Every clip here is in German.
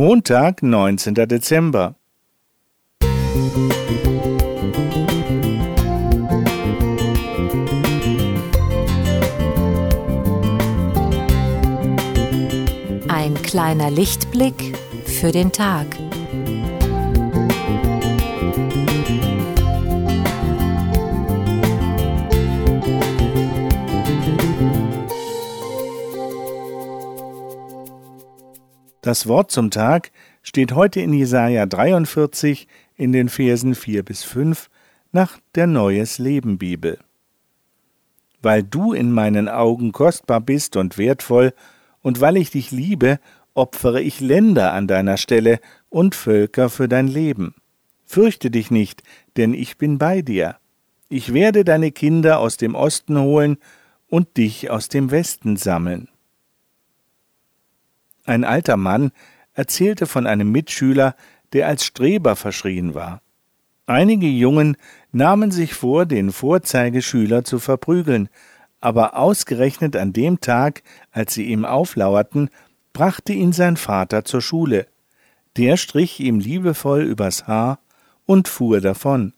Montag, 19. Dezember. Ein kleiner Lichtblick für den Tag. Das Wort zum Tag steht heute in Jesaja 43 in den Versen 4 bis 5 nach der Neues Leben Bibel. Weil du in meinen Augen kostbar bist und wertvoll, und weil ich dich liebe, opfere ich Länder an deiner Stelle und Völker für dein Leben. Fürchte dich nicht, denn ich bin bei dir. Ich werde deine Kinder aus dem Osten holen und dich aus dem Westen sammeln. Ein alter Mann erzählte von einem Mitschüler, der als Streber verschrien war. Einige Jungen nahmen sich vor, den Vorzeigeschüler zu verprügeln, aber ausgerechnet an dem Tag, als sie ihm auflauerten, brachte ihn sein Vater zur Schule. Der strich ihm liebevoll übers Haar und fuhr davon.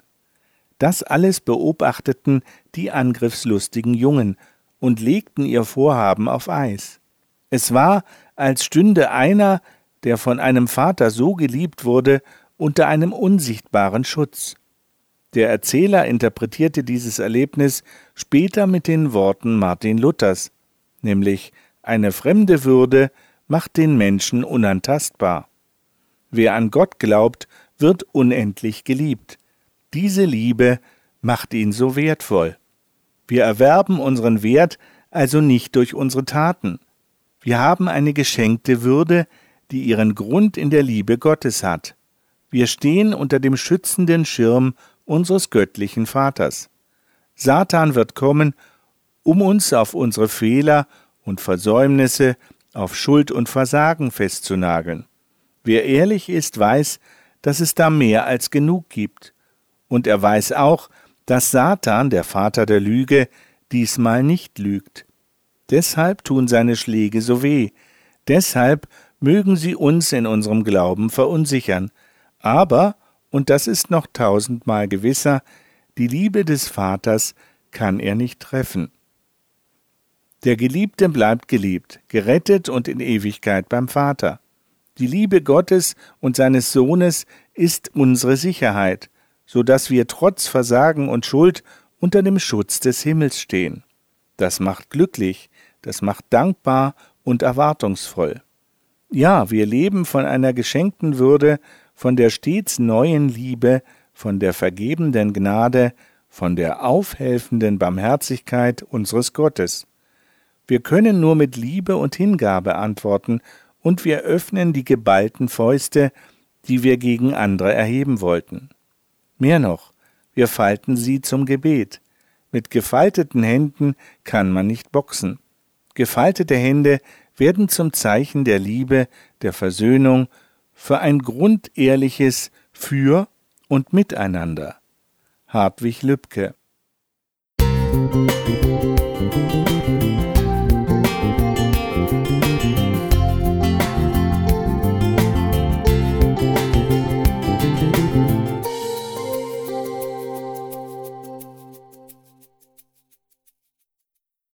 Das alles beobachteten die angriffslustigen Jungen und legten ihr Vorhaben auf Eis. Es war, als stünde einer, der von einem Vater so geliebt wurde, unter einem unsichtbaren Schutz. Der Erzähler interpretierte dieses Erlebnis später mit den Worten Martin Luthers, nämlich eine fremde Würde macht den Menschen unantastbar. Wer an Gott glaubt, wird unendlich geliebt. Diese Liebe macht ihn so wertvoll. Wir erwerben unseren Wert also nicht durch unsere Taten, wir haben eine geschenkte Würde, die ihren Grund in der Liebe Gottes hat. Wir stehen unter dem schützenden Schirm unseres göttlichen Vaters. Satan wird kommen, um uns auf unsere Fehler und Versäumnisse, auf Schuld und Versagen festzunageln. Wer ehrlich ist, weiß, dass es da mehr als genug gibt. Und er weiß auch, dass Satan, der Vater der Lüge, diesmal nicht lügt. Deshalb tun seine Schläge so weh. Deshalb mögen sie uns in unserem Glauben verunsichern. Aber, und das ist noch tausendmal gewisser, die Liebe des Vaters kann er nicht treffen. Der Geliebte bleibt geliebt, gerettet und in Ewigkeit beim Vater. Die Liebe Gottes und seines Sohnes ist unsere Sicherheit, so dass wir trotz Versagen und Schuld unter dem Schutz des Himmels stehen. Das macht glücklich, das macht dankbar und erwartungsvoll. Ja, wir leben von einer geschenkten Würde, von der stets neuen Liebe, von der vergebenden Gnade, von der aufhelfenden Barmherzigkeit unseres Gottes. Wir können nur mit Liebe und Hingabe antworten, und wir öffnen die geballten Fäuste, die wir gegen andere erheben wollten. Mehr noch, wir falten sie zum Gebet. Mit gefalteten Händen kann man nicht boxen. Gefaltete Hände werden zum Zeichen der Liebe, der Versöhnung, für ein grundehrliches Für und Miteinander. Hartwig Lübcke